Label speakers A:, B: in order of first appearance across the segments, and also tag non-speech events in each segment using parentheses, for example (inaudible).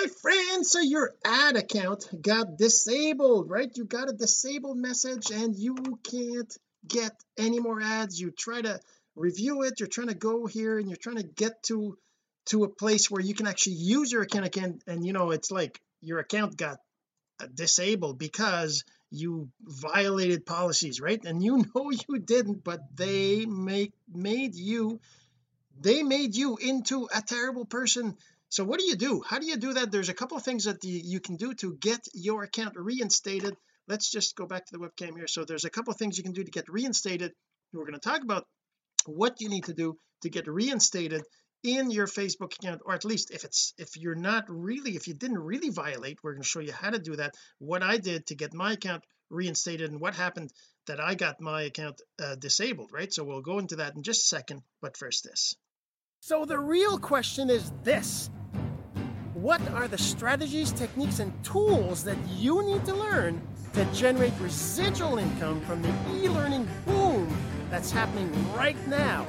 A: my friend so your ad account got disabled right? You got a disabled message and you can't get any more ads. You try to review it. You're trying to go here and you're trying to get to to a place where you can actually use your account again. And you know it's like your account got uh, disabled because you violated policies right? And you (laughs) know you didn't but they make made you they made you into a terrible person so what do you do? How do you do that? There's a couple of things that you, you can do to get your account reinstated. Let's just go back to the webcam here. So there's a couple of things you can do to get reinstated. We're going to talk about what you need to do to get reinstated in your Facebook account or at least if it's if you're not really if you didn't really violate we're going to show you how to do that. What I did to get my account reinstated and what happened that I got my account uh, disabled right? So we'll go into that in just a second but first this. So the real question is this what are the strategies techniques and tools that you need to learn to generate residual income from the e-learning boom that's happening right now?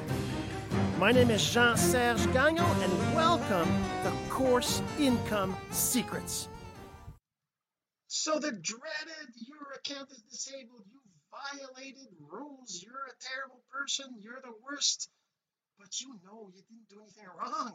A: My name is Jean Serge Gagnon, and welcome to Course Income Secrets. So, the dreaded your account is disabled, you violated rules, you're a terrible person, you're the worst, but you know you didn't do anything wrong.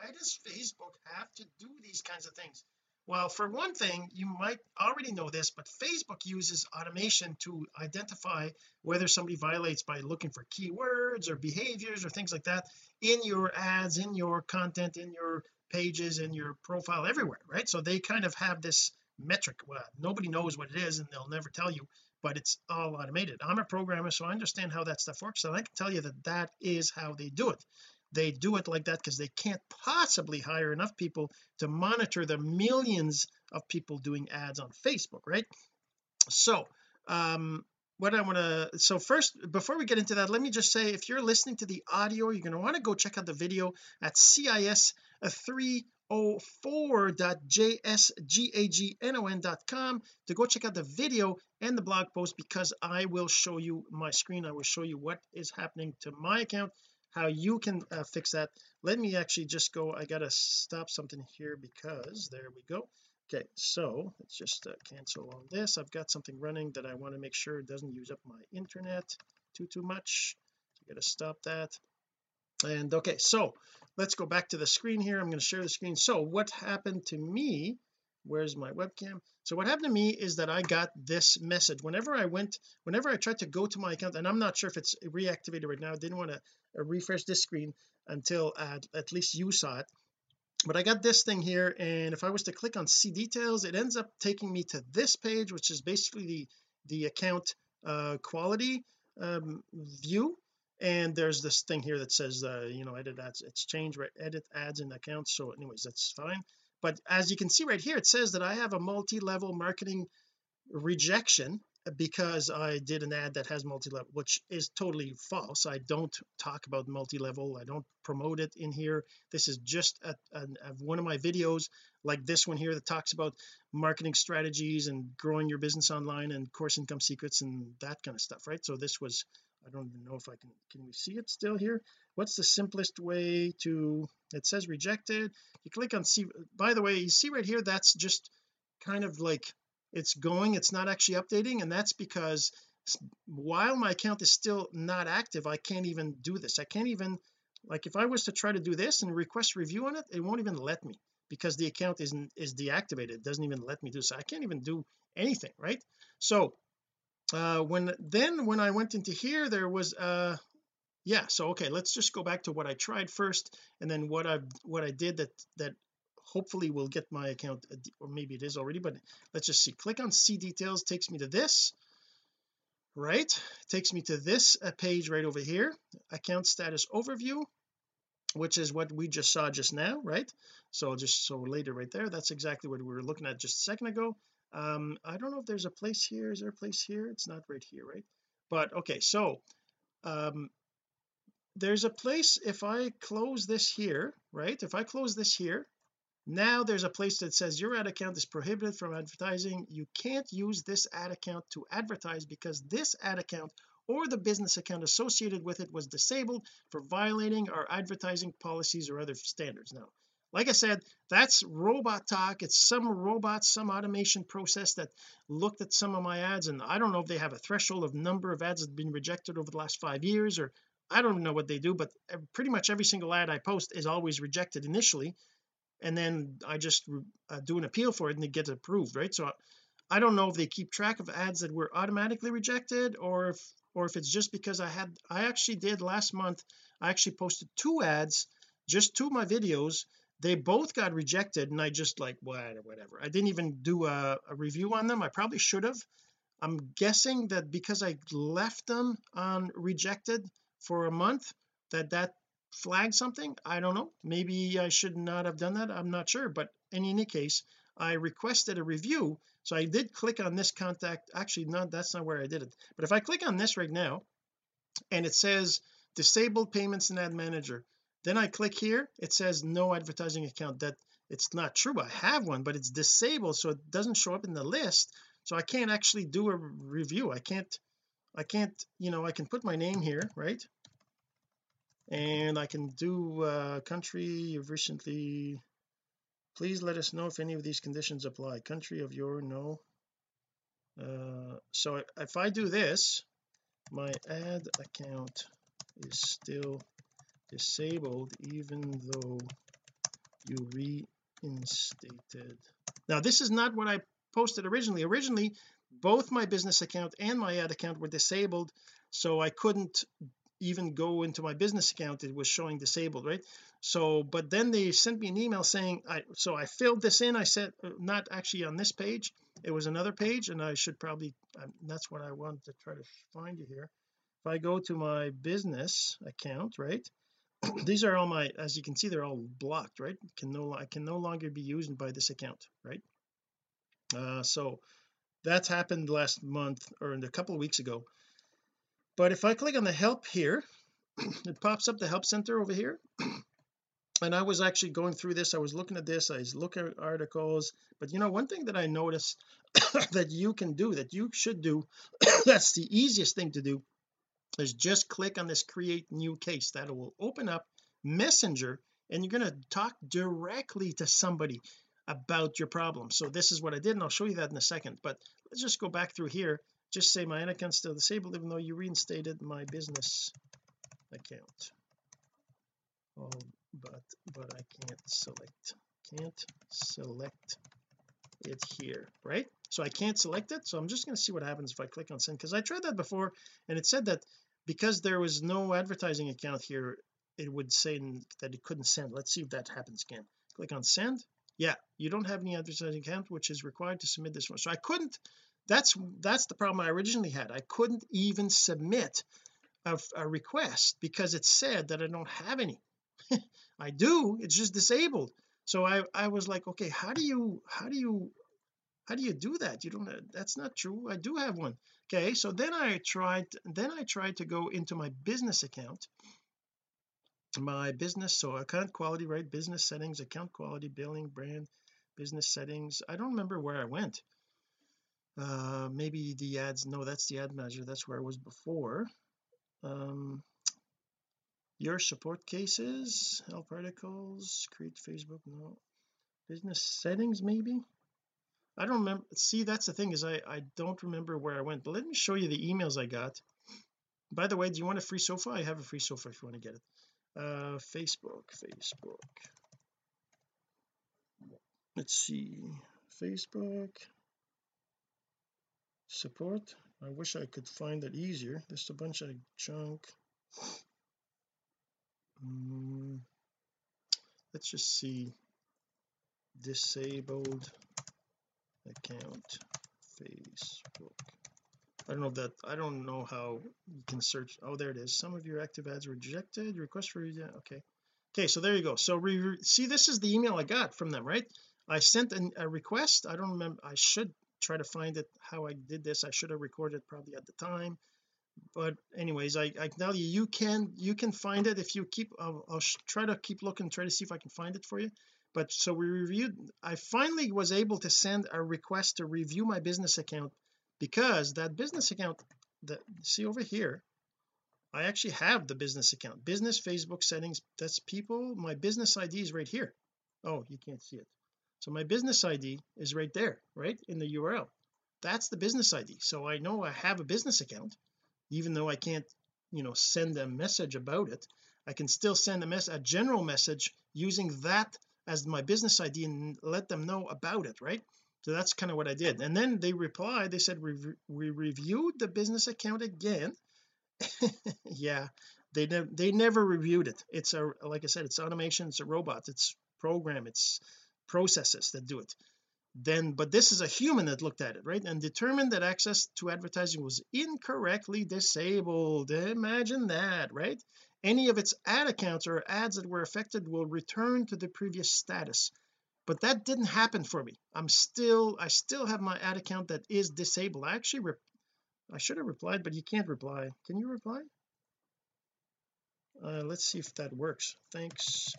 A: Why does Facebook have to do these kinds of things? well for one thing you might already know this but Facebook uses automation to identify whether somebody violates by looking for keywords or behaviors or things like that in your ads in your content in your pages in your profile everywhere right? So they kind of have this metric. Well nobody knows what it is and they'll never tell you but it's all automated. I'm a programmer so I understand how that stuff works and I can tell you that that is how they do it they do it like that because they can't possibly hire enough people to monitor the millions of people doing ads on Facebook right? So um what I want to so first before we get into that let me just say if you're listening to the audio you're going to want to go check out the video at cis 304.jsgagnon.com to go check out the video and the blog post because I will show you my screen. I will show you what is happening to my account how you can uh, fix that. Let me actually just go I gotta stop something here because there we go. Okay so let's just uh, cancel on this. I've got something running that I want to make sure it doesn't use up my internet too too much. I gotta stop that. And okay so let's go back to the screen here. I'm going to share the screen. So what happened to me where's my webcam? So what happened to me is that I got this message. Whenever I went whenever I tried to go to my account and I'm not sure if it's reactivated right now I didn't want to uh, refresh this screen until at, at least you saw it. But I got this thing here and if I was to click on see details it ends up taking me to this page which is basically the the account uh quality um view. And there's this thing here that says uh you know edit ads it's changed right edit ads in accounts so anyways that's fine but as you can see right here it says that I have a multi-level marketing rejection because I did an ad that has multi-level which is totally false. I don't talk about multi-level. I don't promote it in here. This is just a, a, a one of my videos like this one here that talks about marketing strategies and growing your business online and course income secrets and that kind of stuff right? So this was I don't even know if I can can we see it still here? What's the simplest way to it says rejected. You click on see by the way you see right here that's just kind of like it's going it's not actually updating and that's because while my account is still not active I can't even do this. I can't even like if I was to try to do this and request review on it it won't even let me because the account isn't is deactivated. It doesn't even let me do so. I can't even do anything right? So uh when then when I went into here there was uh yeah so okay let's just go back to what I tried first and then what I've what I did that that hopefully will get my account uh, or maybe it is already but let's just see. Click on see details takes me to this right? Takes me to this uh, page right over here account status overview which is what we just saw just now right? So just so later right there that's exactly what we were looking at just a second ago um I don't know if there's a place here. Is there a place here? It's not right here right? But okay so um there's a place if I close this here right? If I close this here now there's a place that says your ad account is prohibited from advertising. You can't use this ad account to advertise because this ad account or the business account associated with it was disabled for violating our advertising policies or other standards. Now like I said that's robot talk. It's some robot some automation process that looked at some of my ads and I don't know if they have a threshold of number of ads that have been rejected over the last five years or I don't know what they do but pretty much every single ad I post is always rejected initially and then I just uh, do an appeal for it and it gets approved right? So I don't know if they keep track of ads that were automatically rejected or if or if it's just because I had I actually did last month I actually posted two ads just two of my videos they both got rejected and I just like what or whatever. I didn't even do a, a review on them. I probably should have. I'm guessing that because I left them on rejected for a month that that flagged something. I don't know. Maybe I should not have done that. I'm not sure. But in any case I requested a review so I did click on this contact. Actually no that's not where I did it. But if I click on this right now and it says disabled payments in ad manager then I click here. It says no advertising account. That it's not true. I have one but it's disabled so it doesn't show up in the list. So I can't actually do a review. I can't I can't you know I can put my name here right? And I can do uh country you've recently please let us know if any of these conditions apply. Country of your no. Uh so if I do this my ad account is still disabled even though you reinstated. Now this is not what I posted originally. Originally both my business account and my ad account were disabled so I couldn't even go into my business account. It was showing disabled right? So but then they sent me an email saying I so I filled this in. I said uh, not actually on this page. It was another page and I should probably um, that's what I wanted to try to find you here. If I go to my business account right these are all my as you can see they're all blocked right? Can no I can no longer be used by this account right? Uh so that's happened last month or a couple of weeks ago. But if I click on the help here (clears throat) it pops up the help center over here. (clears throat) And I was actually going through this. I was looking at this. I was looking at articles. But you know one thing that I noticed (coughs) that you can do that you should do (coughs) that's the easiest thing to do is just click on this create new case. That will open up messenger and you're going to talk directly to somebody about your problem. So this is what I did and I'll show you that in a second. But let's just go back through here. Just say my account still disabled even though you reinstated my business account. Oh but but I can't select. Can't select it here right? So I can't select it. So I'm just going to see what happens if I click on send because I tried that before and it said that because there was no advertising account here it would say that it couldn't send. Let's see if that happens again. Click on send. Yeah you don't have any advertising account which is required to submit this one. So I couldn't that's that's the problem I originally had. I couldn't even submit a, a request because it said that I don't have any. (laughs) I do it's just disabled so I I was like okay how do you how do you how do you do that? You don't that's not true. I do have one. Okay so then I tried then I tried to go into my business account. My business so account quality right? Business settings account quality billing brand business settings. I don't remember where I went. Uh maybe the ads no that's the ad manager that's where I was before. Um your support cases help articles create Facebook no. Business settings maybe? I don't remember see that's the thing is I I don't remember where I went but let me show you the emails I got. By the way do you want a free sofa? I have a free sofa if you want to get it. Uh Facebook Facebook. Let's see Facebook. Support? I wish I could find it easier. There's a bunch of junk mm, let's just see. Disabled account Facebook. I don't know that I don't know how you can search. Oh there it is. Some of your active ads rejected. Request for yeah okay. Okay so there you go. So we see this is the email I got from them right? I sent an, a request. I don't remember I should try to find it how I did this. I should have recorded probably at the time but anyways I, I tell you you can you can find it. If you keep I'll, I'll try to keep looking try to see if I can find it for you. But so we reviewed I finally was able to send a request to review my business account because that business account that see over here I actually have the business account. Business Facebook settings that's people my business ID is right here. Oh you can't see it. So my business ID is right there right in the URL that's the business ID so I know I have a business account even though I can't you know send a message about it I can still send a mess a general message using that as my business ID and let them know about it right? So that's kind of what I did. And then they replied they said we, we reviewed the business account again. (laughs) Yeah they never they never reviewed it. It's a like I said it's automation it's a robot it's program it's processes that do it then but this is a human that looked at it right? And determined that access to advertising was incorrectly disabled. Imagine that right? Any of its ad accounts or ads that were affected will return to the previous status. But that didn't happen for me. I'm still I still have my ad account that is disabled. I actually I should have replied but you can't reply. Can you reply? Uh, let's see if that works. Thanks.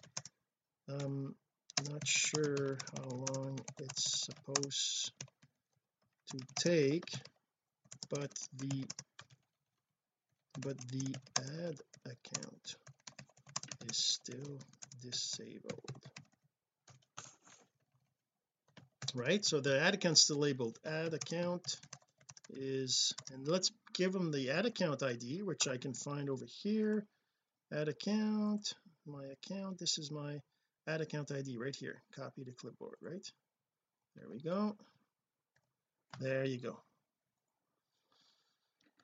A: Um not sure how long it's supposed to take but the but the ad account is still disabled. Right so the ad account still labeled. Ad account is and let's give them the ad account ID which I can find over here. Ad account my account this is my ad account ID right here. Copy to clipboard right? There we go. There you go.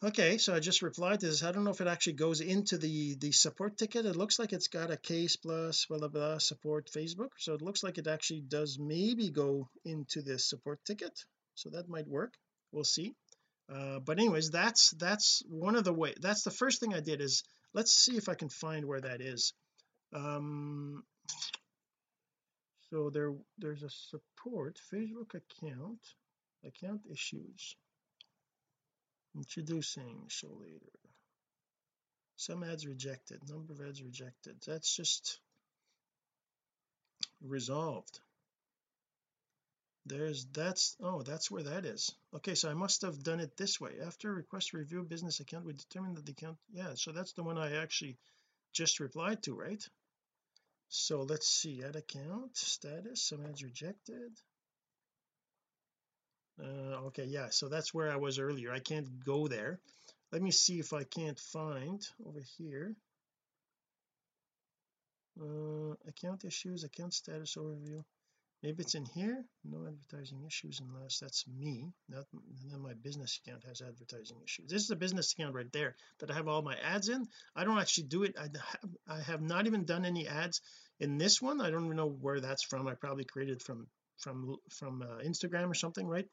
A: Okay so I just replied to this. I don't know if it actually goes into the the support ticket. It looks like it's got a case plus blah blah blah support Facebook. So it looks like it actually does maybe go into this support ticket. So that might work. We'll see. Uh, but anyways that's that's one of the way that's the first thing I did is let's see if I can find where that is. Um so there there's a support Facebook account account issues. Introducing show later. Some ads rejected number of ads rejected. That's just resolved. There's that's oh that's where that is. Okay so I must have done it this way. After request review business account we determine that the account yeah so that's the one I actually just replied to right so let's see ad account status some ads rejected. Uh, okay yeah so that's where I was earlier. I can't go there. Let me see if I can't find over here. Uh, account issues account status overview maybe it's in here no advertising issues unless that's me not then my business account has advertising issues. This is a business account right there that I have all my ads in. I don't actually do it. I have, I have not even done any ads in this one. I don't even know where that's from. I probably created from from from uh, Instagram or something right?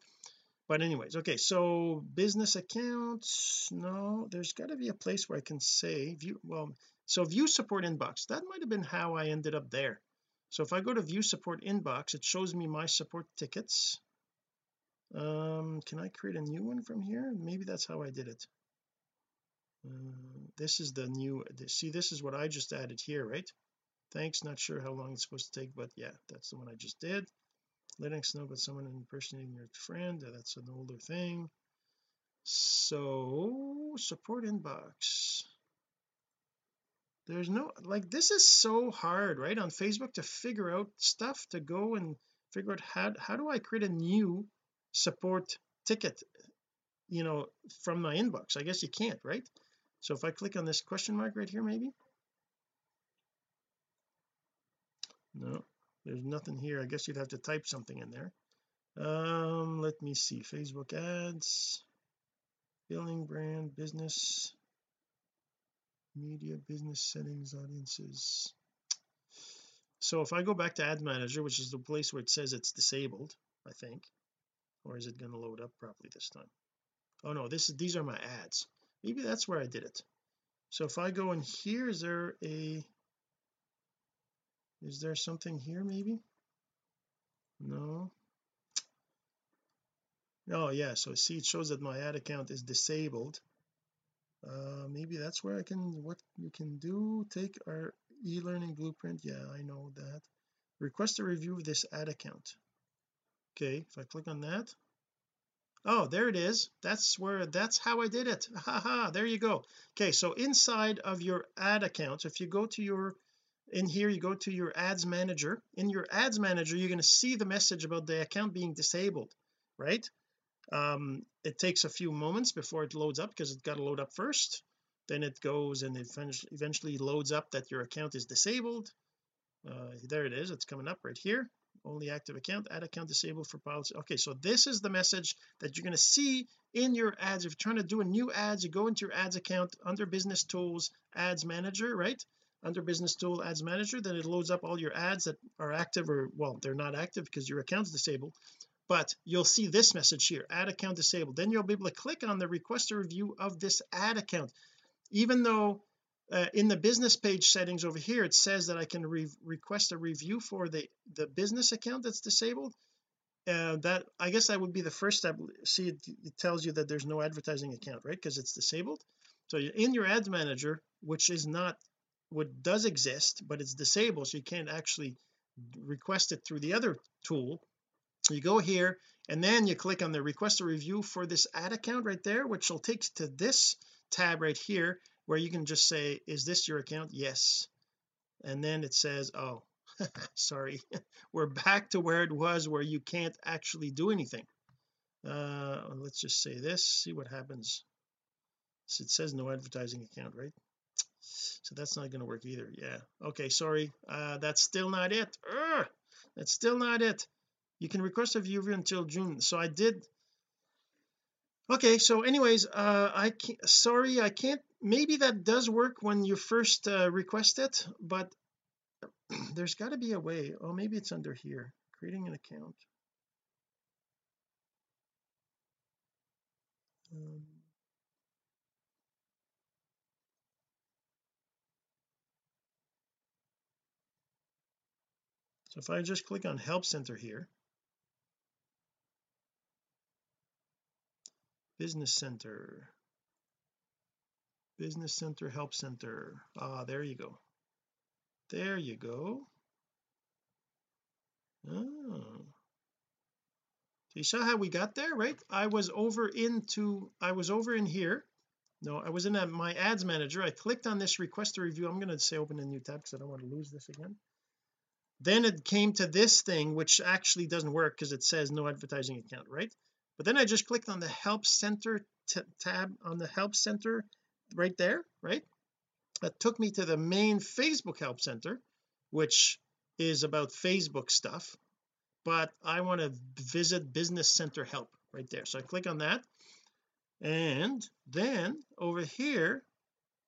A: But anyways okay so business accounts no there's got to be a place where I can say view well so view support inbox. That might have been how I ended up there so if I go to view support inbox it shows me my support tickets. Um can I create a new one from here? Maybe that's how I did it. Uh, this is the new see this is what I just added here right? Thanks not sure how long it's supposed to take but yeah that's the one I just did. Letting us know about someone impersonating your friend that's an older thing. So support inbox there's no like this is so hard right on Facebook to figure out stuff to go and figure out how how do I create a new support ticket you know from my inbox? I guess you can't right? So if I click on this question mark right here maybe? No there's nothing here. I guess you'd have to type something in there. Um let me see. Facebook ads billing brand business media business settings audiences. So if I go back to ad manager which is the place where it says it's disabled I think or is it going to load up properly this time? Oh no this is these are my ads. Maybe that's where I did it. So if I go in here is there a is there something here maybe? No. Oh yeah so see it shows that my ad account is disabled uh maybe that's where I can what we can do take our e-learning blueprint. Yeah I know that. Request a review of this ad account. Okay if I click on that. Oh there it is. That's where that's how I did it. (laughs) Haha there you go. Okay so inside of your ad account if you go to your in here you go to your ads manager. In your ads manager you're going to see the message about the account being disabled right um it takes a few moments before it loads up because it's got to load up first. Then it goes and it eventually loads up that your account is disabled. Uh, there it is it's coming up right here. Only active account ad account disabled for policy. Okay so this is the message that you're going to see in your ads. If you're trying to do a new ads you go into your ads account under business tools ads manager right? Under business tool ads manager then it loads up all your ads that are active or well they're not active because your account's disabled but you'll see this message here ad account disabled. Then you'll be able to click on the request a review of this ad account. Even though uh, in the business page settings over here it says that I can re request a review for the the business account that's disabled uh, that I guess that would be the first step. See it, it tells you that there's no advertising account right? Because it's disabled. So in your ads manager which is not what does exist but it's disabled so you can't actually request it through the other tool you go here and then you click on the request a review for this ad account right there which will take you to this tab right here where you can just say is this your account? Yes. And then it says oh (laughs) sorry. (laughs) We're back to where it was where you can't actually do anything. Uh let's just say this see what happens. So it says no advertising account right? So that's not going to work either. Yeah. Okay sorry. Uh that's still not it. Urgh! that's still not it you can request a viewer until June. So I did. Okay so anyways uh I can't sorry I can't maybe that does work when you first uh, request it but (clears throat) there's got to be a way. Oh maybe it's under here creating an account. Um, so if I just click on help center here business center. Business center help center. Ah there you go. There you go. Oh. You saw how we got there right? I was over into I was over in here. No I was in my ads manager. I clicked on this request a review. I'm going to say open a new tab because I don't want to lose this again. Then it came to this thing which actually doesn't work because it says no advertising account right but then I just clicked on the help center tab on the help center right there right? That took me to the main Facebook help center which is about Facebook stuff but I want to visit business center help right there. So I click on that and then over here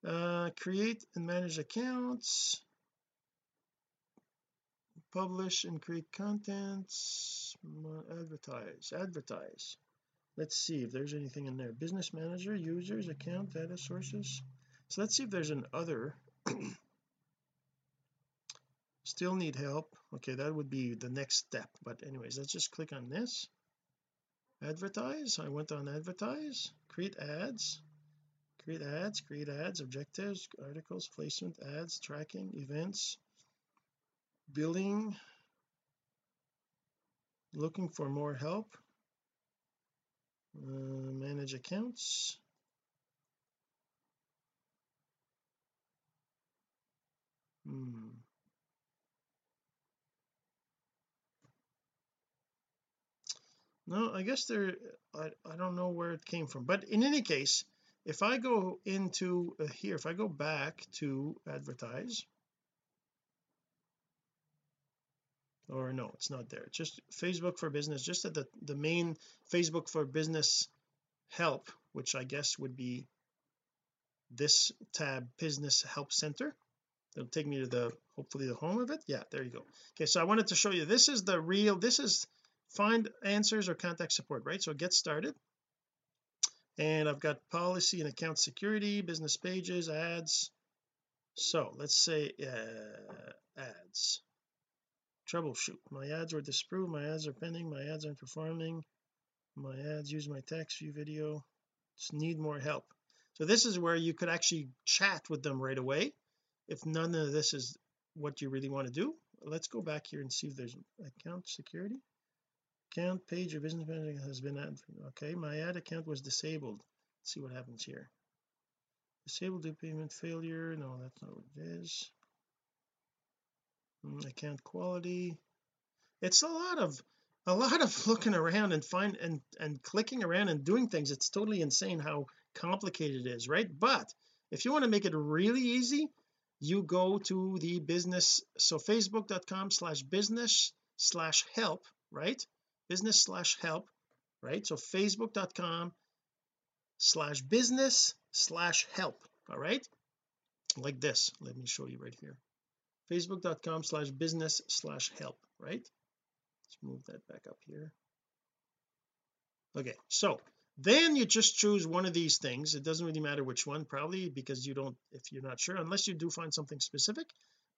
A: uh create and manage accounts publish and create contents advertise advertise. Let's see if there's anything in there. Business manager users account data sources. So let's see if there's an other. (clears throat) Still need help. Okay that would be the next step. But anyways let's just click on this. Advertise. I went on advertise. Create ads. Create ads create ads objectives articles placement ads tracking events billing looking for more help uh, manage accounts. Hmm. No I guess there I, I don't know where it came from but in any case if I go into uh, here if I go back to advertise or no it's not there. Just Facebook for business just at the the main Facebook for business help which I guess would be this tab business help center. It'll take me to the hopefully the home of it. Yeah there you go. Okay so I wanted to show you this is the real this is find answers or contact support right? So get started. And I've got policy and account security business pages ads. So let's say uh, ads troubleshoot. My ads were disapproved my ads are pending my ads aren't performing my ads use my text view video just need more help. So this is where you could actually chat with them right away. If none of this is what you really want to do let's go back here and see if there's account security. Account page or business manager has been added. Okay my ad account was disabled. Let's see what happens here. Disabled due payment failure. No that's not what it is Mm, account quality. It's a lot of a lot of (laughs) looking around and find and and clicking around and doing things. It's totally insane how complicated it is right? But if you want to make it really easy you go to the business so facebook.com slash business slash help right? Business slash help right? So facebook.com slash business slash help all right? Like this. Let me show you right here facebook.com slash business slash help right? Let's move that back up here. Okay so then you just choose one of these things. It doesn't really matter which one probably because you don't if you're not sure unless you do find something specific.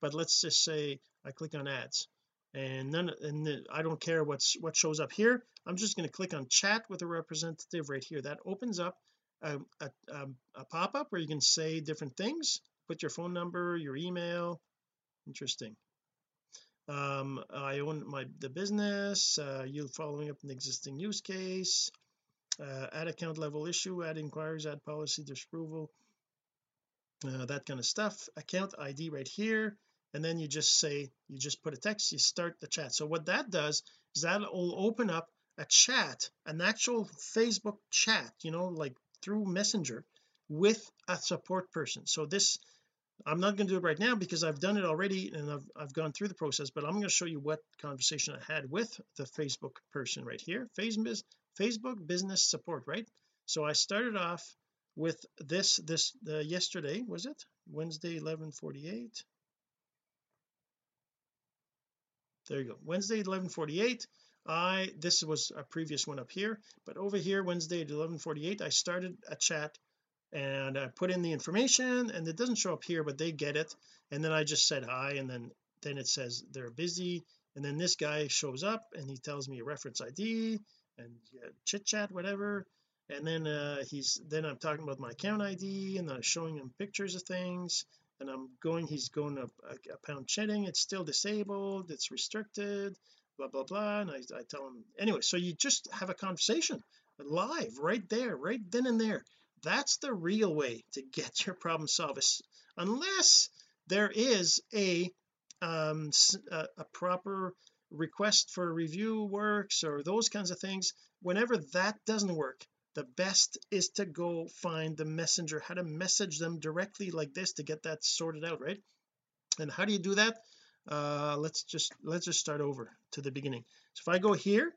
A: But let's just say I click on ads and none and the, I don't care what's what shows up here. I'm just going to click on chat with a representative right here. That opens up a, a, a pop-up where you can say different things. Put your phone number your email interesting. Um I own my the business uh, you following up an existing use case uh, ad account level issue ad inquiries ad policy disapproval uh, that kind of stuff account ID right here and then you just say you just put a text you start the chat. So what that does is that will open up a chat an actual Facebook chat you know like through messenger with a support person. So this I'm not going to do it right now because I've done it already and I've, I've gone through the process but I'm going to show you what conversation I had with the Facebook person right here Facebook Facebook business support right? So I started off with this this uh, yesterday was it? Wednesday 1148 there you go. Wednesday 1148 I this was a previous one up here but over here Wednesday at 1148 I started a chat and I put in the information and it doesn't show up here but they get it. And then I just said hi and then then it says they're busy. And then this guy shows up and he tells me a reference ID and yeah, chit chat whatever. And then uh he's then I'm talking about my account ID and I'm showing him pictures of things. And I'm going he's going to a, a pound chatting it's still disabled. It's restricted. Blah blah blah. And I, I tell him anyway so you just have a conversation live right there right then and there that's the real way to get your problem solved unless there is a um a, proper request for review works or those kinds of things whenever that doesn't work the best is to go find the messenger how to message them directly like this to get that sorted out right? And how do you do that? Uh let's just let's just start over to the beginning. So if I go here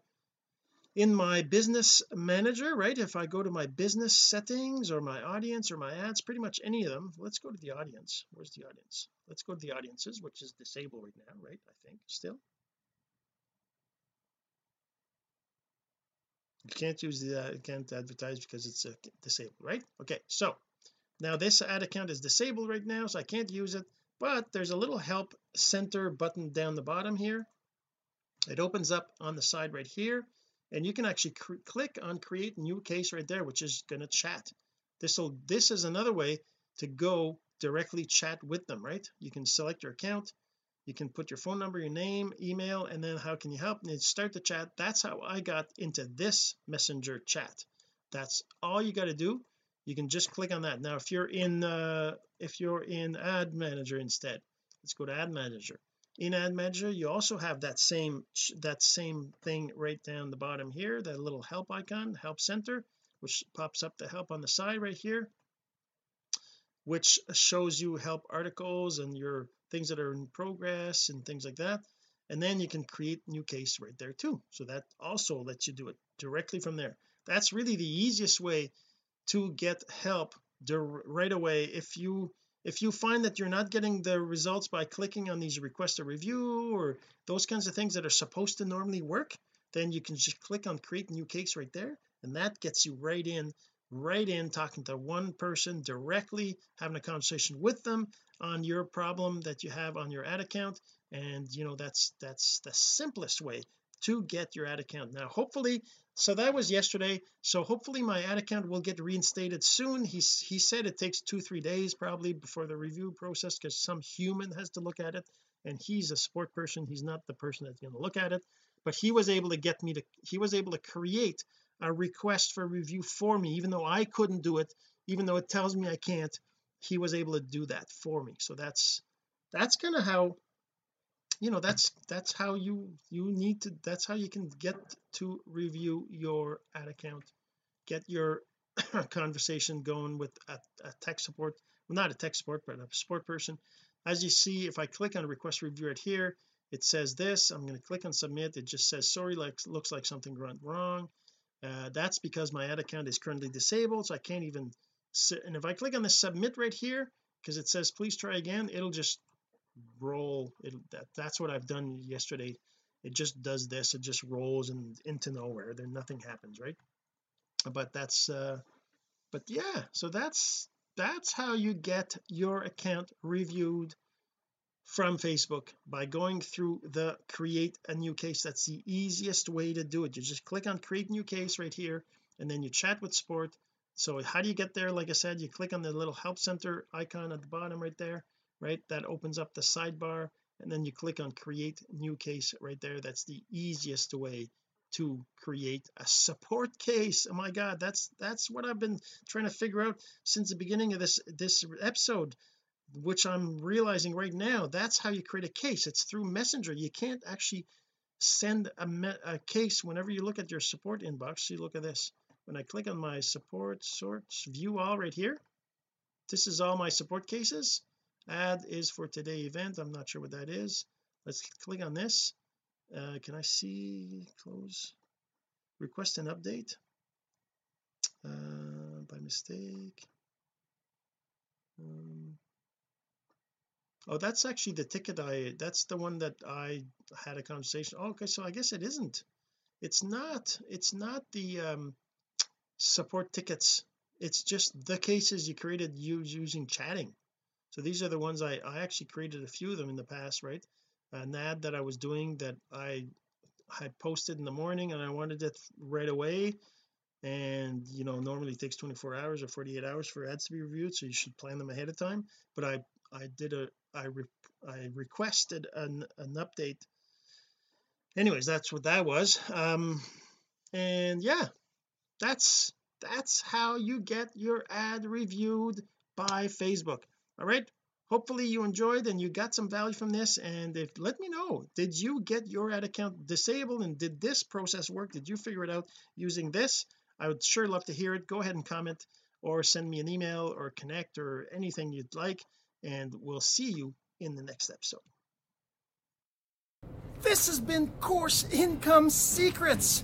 A: in my business manager right? If I go to my business settings or my audience or my ads pretty much any of them let's go to the audience. Where's the audience? Let's go to the audiences which is disabled right now right I think still. You can't use the uh, can't advertise because it's uh, disabled right? Okay so now this ad account is disabled right now so I can't use it but there's a little help center button down the bottom here. It opens up on the side right here and you can actually click on create new case right there which is going to chat. This will this is another way to go directly chat with them right? You can select your account you can put your phone number your name email and then how can you help? And start the chat. That's how I got into this messenger chat. That's all you got to do. You can just click on that. Now if you're in uh if you're in ad manager instead let's go to ad manager in ad manager you also have that same that same thing right down the bottom here that little help icon help center which pops up the help on the side right here which shows you help articles and your things that are in progress and things like that. And then you can create new case right there too. So that also lets you do it directly from there. That's really the easiest way to get help right away if you if you find that you're not getting the results by clicking on these request a review or those kinds of things that are supposed to normally work then you can just click on create new case right there and that gets you right in right in talking to one person directly having a conversation with them on your problem that you have on your ad account. And you know that's that's the simplest way to get your ad account. Now hopefully so that was yesterday. So hopefully my ad account will get reinstated soon. He's he said it takes two three days probably before the review process because some human has to look at it. And he's a support person. He's not the person that's going to look at it. But he was able to get me to he was able to create a request for review for me. Even though I couldn't do it even though it tells me I can't he was able to do that for me. So that's that's kind of how you know that's that's how you you need to that's how you can get to review your ad account. Get your (coughs) conversation going with a, a tech support well not a tech support but a support person. As you see if I click on request review right here it says this. I'm going to click on submit. It just says sorry like looks like something went wrong. Uh, that's because my ad account is currently disabled so I can't even sit and if I click on the submit right here because it says please try again it'll just roll it that, that's what I've done yesterday. It just does this it just rolls and into nowhere then nothing happens right? But that's uh but yeah so that's that's how you get your account reviewed from Facebook by going through the create a new case. That's the easiest way to do it. You just click on create new case right here and then you chat with support so how do you get there? Like I said you click on the little help center icon at the bottom right there right? That opens up the sidebar and then you click on create new case right there. That's the easiest way to create a support case. Oh my god that's that's what I've been trying to figure out since the beginning of this this episode which I'm realizing right now that's how you create a case. It's through messenger. You can't actually send a, a case whenever you look at your support inbox. See look at this. When I click on my support sorts view all right here this is all my support cases ad is for today event. I'm not sure what that is. Let's click on this. Uh, can I see close request an update? Uh, by mistake. Um, oh that's actually the ticket I that's the one that I had a conversation oh, okay so I guess it isn't. It's not it's not the um, support tickets. It's just the cases you created using chatting so these are the ones I, I actually created a few of them in the past right? An ad that I was doing that I had posted in the morning and I wanted it right away. And you know normally takes 24 hours or 48 hours for ads to be reviewed so you should plan them ahead of time. But I I did a I re, I requested an, an update. Anyways that's what that was. Um and yeah that's that's how you get your ad reviewed by Facebook all right? Hopefully you enjoyed and you got some value from this. And if let me know. Did you get your ad account disabled? And did this process work? Did you figure it out using this? I would sure love to hear it. Go ahead and comment or send me an email or connect or anything you'd like. And we'll see you in the next episode. This has been course income secrets